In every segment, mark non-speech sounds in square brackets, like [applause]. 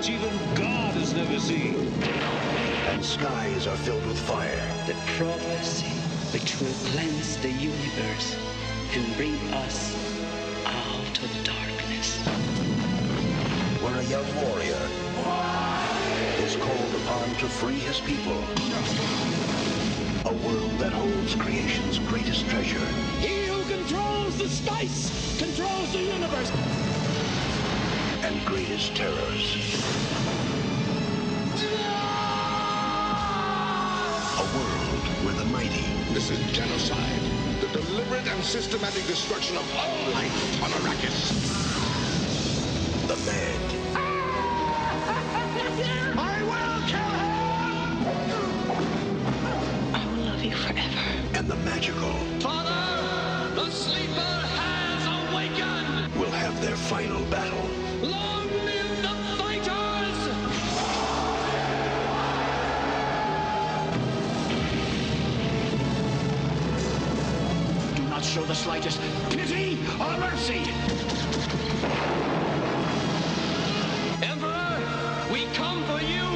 which even God has never seen. And skies are filled with fire. The prophecy which will cleanse the universe and bring us out of darkness. Where a young warrior is called upon to free his people. A world that holds creation's greatest treasure. He who controls the spice controls the universe. And greatest terrors. A world where the mighty This is genocide. The deliberate and systematic destruction of all life on Arrakis. the mad [laughs] I will love you forever. and the magical Father, the sleeper has awakened. will have their final the slightest pity or mercy. Emperor, we come for you!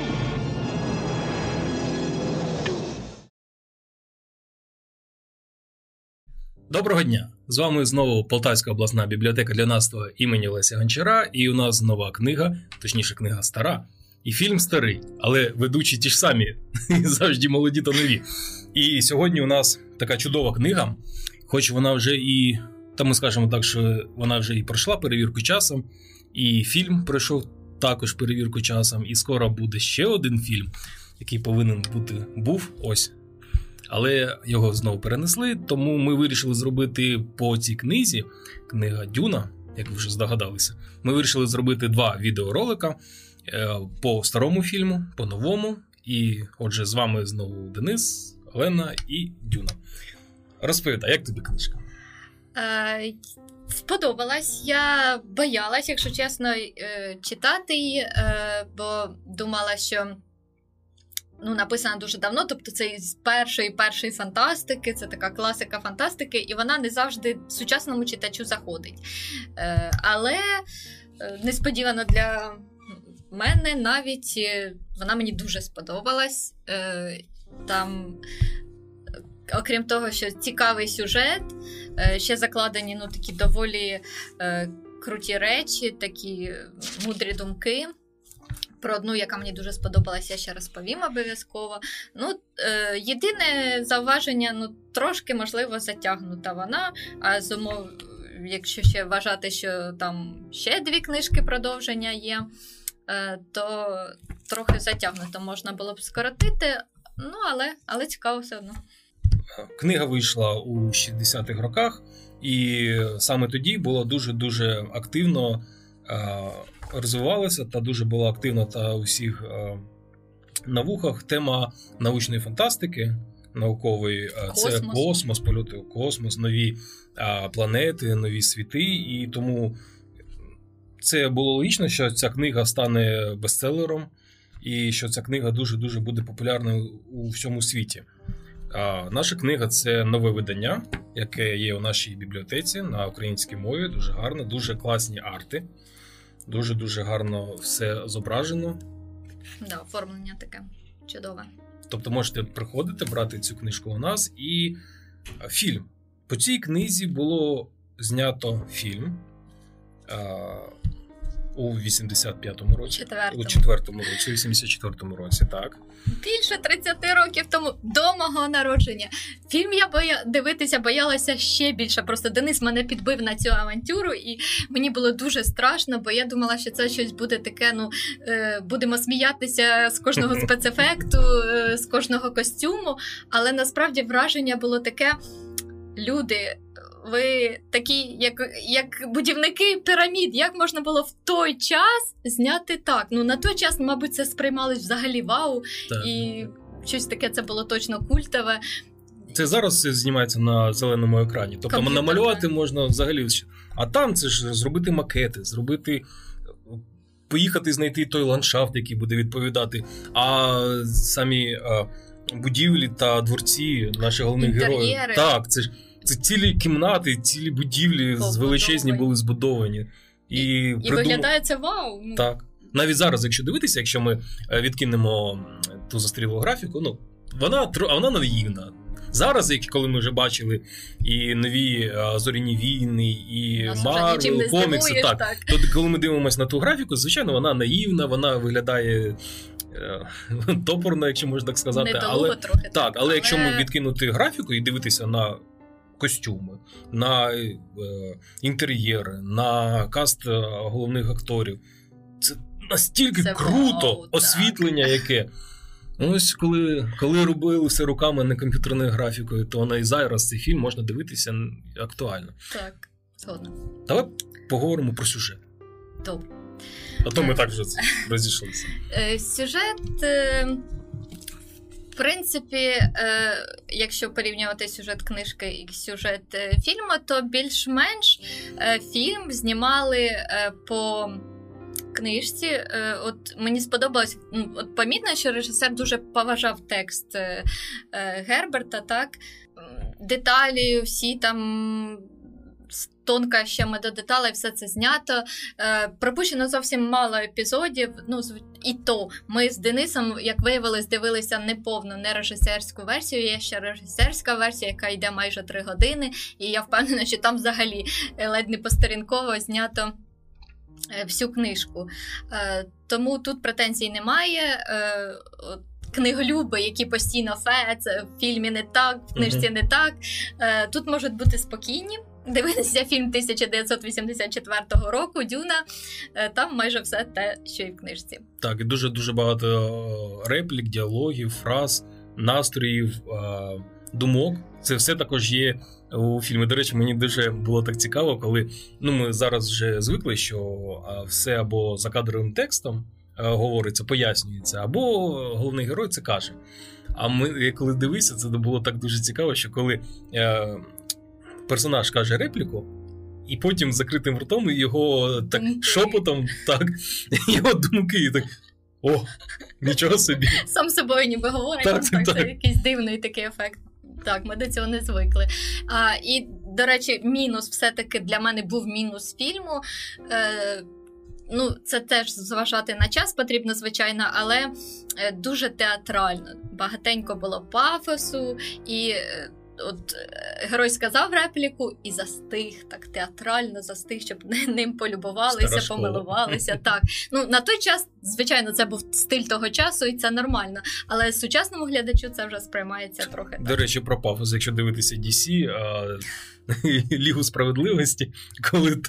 Доброго дня! З вами знову Полтавська обласна бібліотека для наства імені Леся Гончара, і у нас нова книга, точніше, книга стара, і фільм старий, але ведучі ті ж самі, [laughs] завжди молоді та нові. І сьогодні у нас така чудова книга, хоч вона вже і, та ми скажемо так, що вона вже і пройшла перевірку часом, і фільм пройшов також перевірку часом, і скоро буде ще один фільм, який повинен бути був ось але його знову перенесли. Тому ми вирішили зробити по цій книзі, книга Дюна, як ви вже здогадалися. Ми вирішили зробити два відеоролика е, по старому фільму, по новому. І отже, з вами знову Денис, Олена і Дюна. Розповідай, як тобі книжка? Е, Сподобалась. Я боялась, якщо чесно, е, читати її, е, бо думала, що ну, написана дуже давно, тобто це із першої першої фантастики, це така класика фантастики, і вона не завжди сучасному читачу заходить. Е, Але е, несподівано для мене навіть вона мені дуже сподобалась. Там, окрім того, що цікавий сюжет, е, ще закладені ну, такі доволі е, круті речі, такі мудрі думки. Про одну, яка мені дуже сподобалася, я ще розповім обов'язково. Ну, е, єдине зауваження, ну, трошки, можливо, затягнута вона. А з умов, якщо ще вважати, що там ще дві книжки продовження є, е, то трохи затягнуто можна було б скоротити. Ну, але, але цікаво все одно. Книга вийшла у 60-х роках, і саме тоді було дуже-дуже активно е, розвивалася та дуже була активна та у всіх е, на вухах тема научної фантастики, наукової. Е, Це Космос. польоти у космос, нові е, планети, нові світи. І тому це було логічно, що ця книга стане бестселером, і що ця книга дуже-дуже буде популярною у всьому світі. А наша книга це нове видання, яке є у нашій бібліотеці на українській мові. Дуже гарно, дуже класні арти. Дуже дуже гарно все зображено. Да, оформлення таке чудове. Тобто можете приходити, брати цю книжку у нас і фільм. По цій книзі було знято фільм а, у 85-му році. Четвертому. У четвертому році, у 84-му році, так. Більше 30 років тому до мого народження. Фільм я боя... дивитися боялася ще більше. Просто Денис мене підбив на цю авантюру, і мені було дуже страшно, бо я думала, що це щось буде таке. Ну е, будемо сміятися з кожного [laughs] спецефекту, е, з кожного костюму. Але насправді враження було таке: люди. Ви такі, як, як будівники пірамід, як можна було в той час зняти так? Ну на той час, мабуть, це сприймалось взагалі вау, так. і щось таке це було точно культове. Це зараз знімається на зеленому екрані. Тобто Комп'ютер, намалювати так. можна взагалі. А там це ж зробити макети, зробити. Поїхати знайти той ландшафт, який буде відповідати. А самі а, будівлі та дворці наших головних Інтер'єри. героїв. Так, це ж Це цілі кімнати, цілі будівлі з величезні були збудовані. І, І, і виглядає це вау. Ну, Так. Навіть зараз, якщо дивитися, якщо ми е, відкинемо ту застрілу графіку, ну вона а вона наївна. Зараз, як коли ми вже бачили і нові е, зоряні війни, і Марвел, комікси, так. так. То коли ми дивимося на ту графіку, звичайно, вона наївна, вона виглядає е, топорно, якщо можна так сказати. Але, трохи. так, але якщо ми відкинути графіку і дивитися на костюми, на е, інтер'єри, на каст е, головних акторів, це настільки Це круто, вау, так. освітлення яке. Ось коли, коли робили все руками, не комп'ютерною графікою, то вона і зараз цей фільм можна дивитися актуально. Так, згодна. Давай поговоримо про сюжет. Добре. А то ми так вже розійшлися. Е, Сюжет, е, в принципі, е, якщо порівнювати сюжет книжки і сюжет е, фільму, то більш-менш е, фільм знімали по книжці. От мені сподобалось, ну, от помітно, що режисер дуже поважав текст Герберта, так? Деталі, всі там. З Тонкощами до деталей все це знято. Е, пропущено зовсім мало епізодів. Ну, і то ми з Денисом, як виявилось, дивилися не повну, не режисерську версію. Є ще режисерська версія, яка йде майже три години. І я впевнена, що там взагалі е, ледь не посторінково знято е, всю книжку. Е, тому тут претензій немає. Е, Книголюби, які постійно фе, це в фільмі не так, в книжці не так. Тут можуть бути спокійні. Дивитися фільм 1984 року Дюна. Е, Там майже все те, що і в книжці. Так, і дуже дуже багато е, реплік, діалогів, фраз, настроїв, е, думок. Це все також є у фільмі. До речі, мені дуже було так цікаво, коли ну ми зараз вже звикли, що все або за кадровим текстом говориться, пояснюється, або головний герой це каже. А ми, коли дивився, це було так дуже цікаво, що коли персонаж каже репліку. І потім закритим ртом його так Думки. шепотом, так, його думки, і так. О, нічого собі. Сам собою ніби говорить, Так, так, так, так. це якийсь дивний такий ефект. Так, ми до цього не звикли. А, і, до речі, мінус все-таки для мене був мінус фільму. Е, ну, це теж зважати на час потрібно, звичайно, але е, дуже театрально. Багатенько було пафосу, і е, от е, герой сказав репліку і застиг, так театрально застиг, щоб ним полюбувалися, помилувалися. Так. Ну, на той час, звичайно, це був стиль того часу, і це нормально. Але сучасному глядачу це вже сприймається трохи. До так. речі, про пафос, якщо дивитися DC, а, [laughs] Лігу справедливості, коли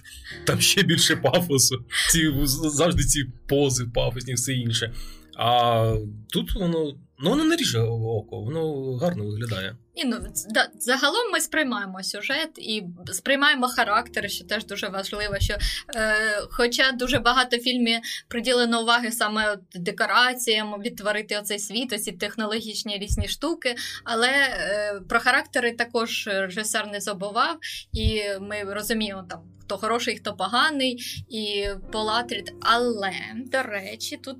там ще більше пафосу, ці завжди ці пози пафосні, все інше. А тут воно ну воно не ріже око, воно гарно виглядає. І ну да, загалом ми сприймаємо сюжет і сприймаємо характери, що теж дуже важливо. Що, е, хоча дуже багато фільмів приділено уваги саме от декораціям, відтворити оцей світ, оці технологічні різні штуки. Але е, про характери також режисер не забував, і ми розуміємо там. Хто хороший, хто поганий, і Полатрід. Але, до речі, тут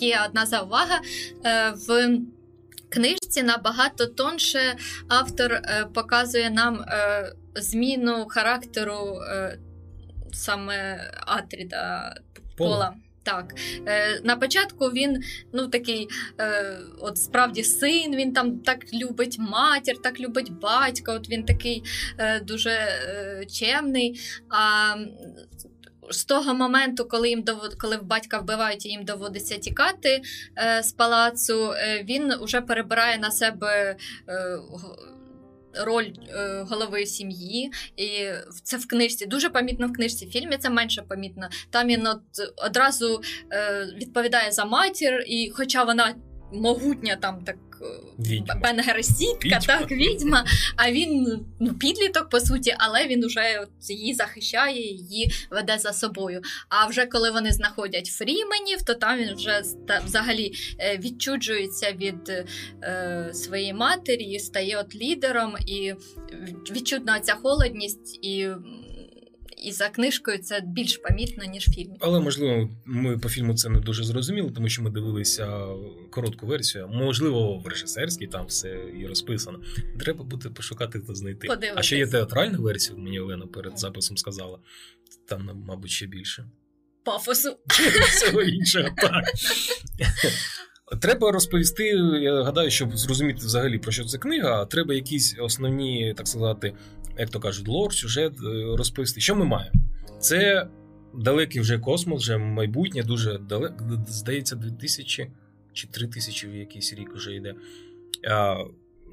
є одна заувага. Е, в книжці набагато тонше автор е, показує нам е, зміну характеру е, саме Атріда Пола. Пола. Так, е, на початку він ну такий, е, от справді син, він там так любить матір, так любить батька, от він такий е, дуже е, чемний. А з того моменту, коли їм довод... коли в батька вбивають і їм доводиться тікати е, з палацу, е, він вже перебирає на себе. Е, Роль е, голови сім'ї, і це в книжці дуже помітно в книжці. В фільмі це менше помітно. Там він от одразу е, відповідає за матір, і хоча вона могутня, там так е, Відьма. так, відьма. А він ну, підліток, по суті, але він уже от її захищає, її веде за собою. А вже коли вони знаходять фріменів, то там він вже взагалі е, відчуджується від е, своєї матері, стає от лідером, і відчутна ця холодність і. І за книжкою це більш помітно, ніж в фільмі. Але можливо, ми по фільму це не дуже зрозуміли, тому що ми дивилися коротку версію. Можливо, в режисерській там все і розписано. Треба буде пошукати та знайти. Подивитись. А ще є театральна версія, мені Олена перед записом сказала. Там, мабуть, ще більше. Пафосу. Всього іншого, так. Треба розповісти, я гадаю, щоб зрозуміти взагалі про що це книга, треба якісь основні, так сказати, як то кажуть, лор, сюжет е, розповісти. Що ми маємо? Це далекий вже космос, вже майбутнє, дуже далеко, здається, 2000 чи 3000 в якийсь рік вже йде.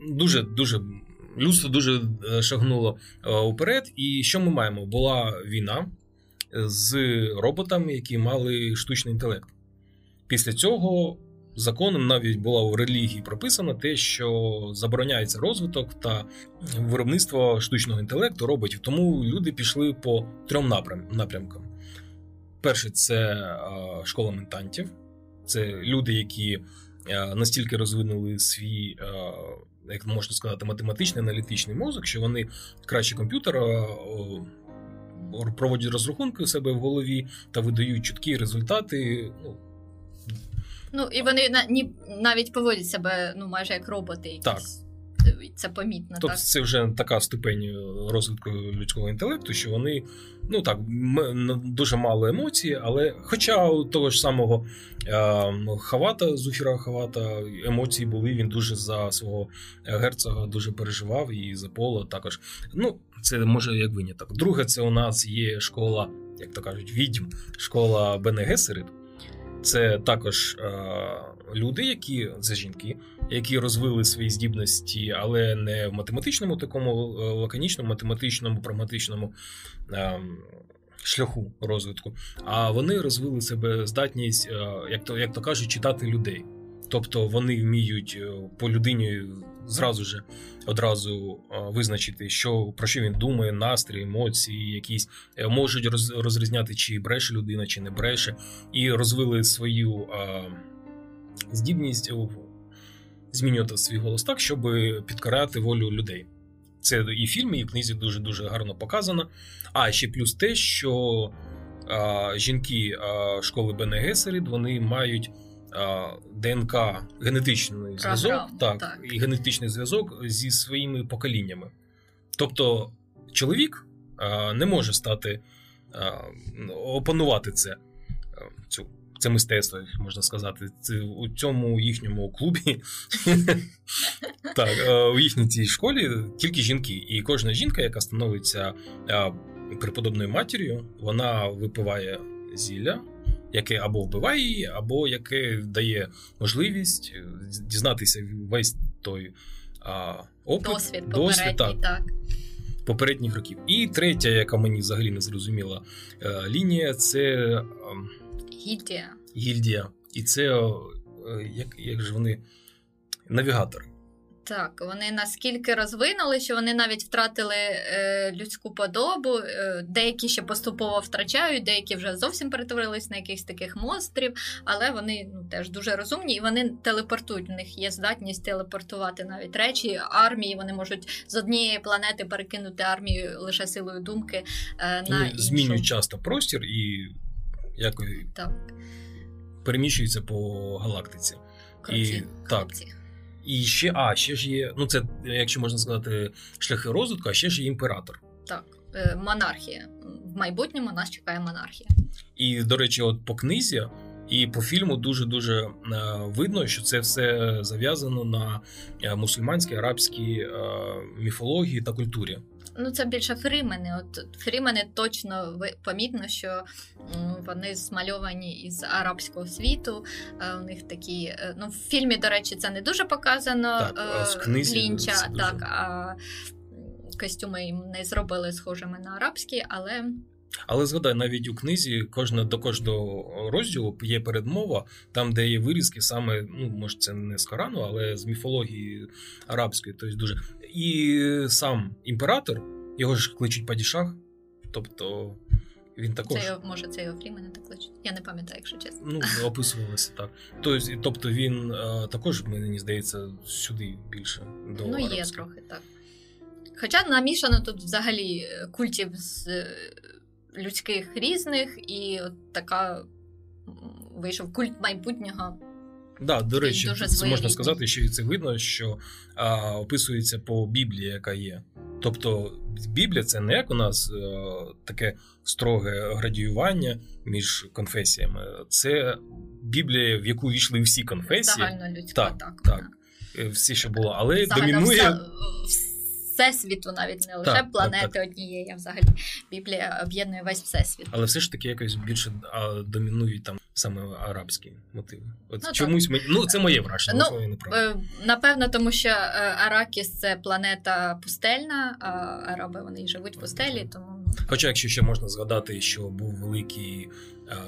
Дуже, дуже. Людство дуже е, шагнуло е, уперед. І що ми маємо? Була війна з роботами, які мали штучний інтелект. Після цього законом навіть було в релігії прописано те, що забороняється розвиток та виробництво штучного інтелекту роботів. Тому люди пішли по трьом напрямкам. Перше, це школа ментантів, це люди, які настільки розвинули свій. Як можна сказати, математичний аналітичний мозок, що вони краще комп'ютера проводять розрахунки у себе в голові та видають чіткі результати. Ну, Ну і вони на ні навіть поводять себе ну майже як роботи. Якісь. Так. Це помітно. Тобто так? це вже така ступень розвитку людського інтелекту, що вони ну так дуже мало емоцій, але хоча у того ж самого е, Хавата, Зуфіра Хавата, емоції були, він дуже за свого герцога дуже переживав і за поло також. Ну, це може як виняток. Друге, це у нас є школа, як то кажуть, відьм, школа Бене Гесерит. Це також е, люди, які це жінки, які розвили свої здібності, але не в математичному, такому е, лаконічному, математичному, прагматичному е, шляху розвитку. А вони розвили себе здатність, е, як то як то кажуть, читати людей. Тобто вони вміють е, по людині зразу же одразу визначити, що про що він думає, настрій, емоції, якісь е, можуть роз, розрізняти, чи бреше людина, чи не бреше, і розвили свою а, здібність змінювати свій голос так, щоб підкоряти волю людей. Це і в фільмі, і в книзі дуже дуже гарно показано. А ще плюс те, що а, жінки а, школи Бене Гесерид, вони мають. ДНК генетичний зв'язок, так, так, і генетичний зв'язок зі своїми поколіннями. Тобто чоловік не може стати опанувати це цю. Це мистецтво, можна сказати, це у цьому їхньому клубі, так, у їхній цій школі тільки жінки. І кожна жінка, яка становиться преподобною матір'ю, вона випиває зілля яке або вбиває її, або яке дає можливість е, дізнатися весь той а, опит, досвід, досвід так, так. попередніх років. І третя, яка мені взагалі не зрозуміла е, лінія, це гільдія. Гільдія. І це е, як, як же вони навігатори. Так, вони наскільки розвинули, що вони навіть втратили е, людську подобу, е, деякі ще поступово втрачають, деякі вже зовсім перетворились на якихось таких монстрів, але вони ну, теж дуже розумні і вони телепортують. У них є здатність телепортувати навіть речі, армії. Вони можуть з однієї планети перекинути армію лише силою думки е, на іншу. змінюють часто простір і якось так. переміщуються по галактиці. Круті, і, круті. Так. І ще, а, ще ж є, ну це, якщо можна сказати, шляхи розвитку, а ще ж є імператор. Так, е, монархія. В майбутньому нас чекає монархія. І, до речі, от по книзі і по фільму дуже-дуже е, видно, що це все зав'язано на е, мусульманській, арабській міфології та культурі. Ну, це більше фрімени. От фрімени точно помітно, що вони змальовані із арабського світу. Е, у них такі. Е, ну, в фільмі, до речі, це не дуже показано так, з книзі, Лінча, так, а костюми їм не зробили схожими на арабські, але. Але згадай, навіть у книзі кожна до кожного розділу є передмова, там, де є вирізки, саме, ну, може, це не з Корану, але з міфології арабської. Тобто дуже. І сам імператор, його ж кличуть Падішах, тобто. Він також... Це може це його Фрімена так кличуть. Я не пам'ятаю, якщо чесно. Ну, описувалося так. Тобто, він а, також, мені здається, сюди більше до Ну, є трохи так. Хоча намішано тут взагалі культів з людських різних, і от така вийшов культ майбутнього. Да, до речі, дуже це можна сказати, що і це видно, що а, описується по Біблії, яка є. Тобто, Біблія це не як у нас е, таке строге градіювання між конфесіями. Це Біблія, в яку війшли всі конфесії, Загальнолюдська, Так, так. так. е, всі, що було, але Загально домінує. вся- всесвіту, навіть не лише Так, так, планети так. однієї, а взагалі Біблія об'єднує весь всесвіт. Але все ж таки якось більше а, домінують там саме арабські мотиви. От Ну, чомусь мені. Ну, це моє враження, Ну, не. Е, Напевно, тому що е, Аракіс це планета пустельна, а араби вони живуть в пустелі, тому Хоча, якщо ще можна згадати, що був великий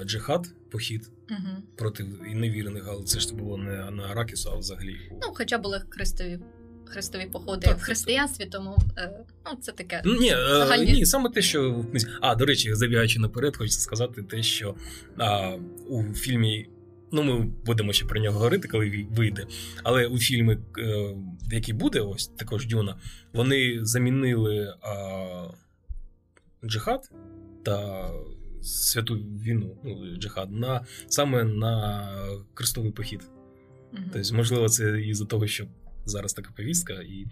джихад, похід угу. проти невірних, але це ж було не на Аракісу, а взагалі. ну, хоча були хрестові. Хрестові походи Так, в християнстві, тому е, ну, це таке. Ні, е, Загальні- ні, саме те, що. А, до речі, забігаючи наперед, хочеться сказати те, що а, у фільмі. Ну, ми будемо ще про нього говорити, коли вийде. Але у фільмі, е, який буде, ось також Дюна, вони замінили а, джихад та святу війну, ну, джихад, на, саме на крестовий похід. Мгм. Тобто, можливо, це із-за того, що зараз така повістка, і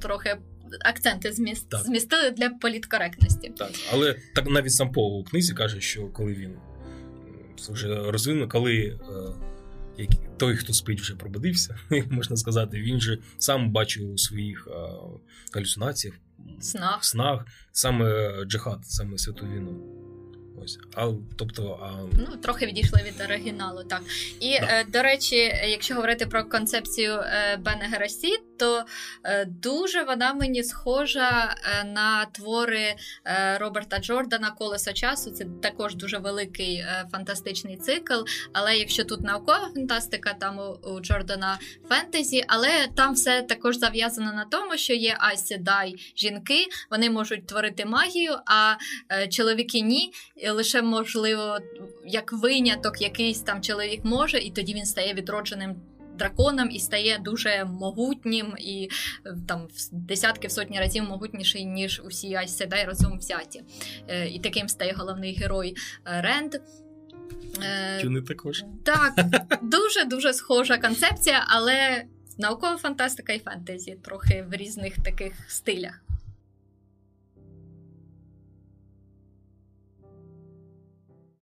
Трохи акценти зміст... Так. змістили для політкоректності. Так, але так навіть сам Пол у книзі каже, що коли він вже розвинув, коли е, як, той, хто спить, вже пробудився, [laughs] можна сказати, він же сам бачив у своїх е, галюцинаціях, Снах. снах саме джихад, саме святу війну. Ось. А, тобто, а, Ну, трохи відійшли від оригіналу, так. І, Да. е, до речі, якщо говорити про концепцію е, Бене Герасі, то е, дуже вона мені схожа е, на твори е, Роберта Джордана Колесо часу. Це також дуже великий фантастичний цикл. Але якщо тут наукова фантастика, там у, Джордана фентезі, але там все також зав'язано на тому, що є Айседай жінки, вони можуть творити магію, а чоловіки ні. Лише можливо, як виняток, якийсь там чоловік може, і тоді він стає відродженим. Драконом і стає дуже могутнім і е, там в десятки в сотні разів могутніший, ніж усі Айседай разом взяті. Е, І таким стає головний герой е, Ренд. Тюни також. Так, [laughs] дуже дуже схожа концепція, але наукова фантастика і фентезі трохи в різних таких стилях.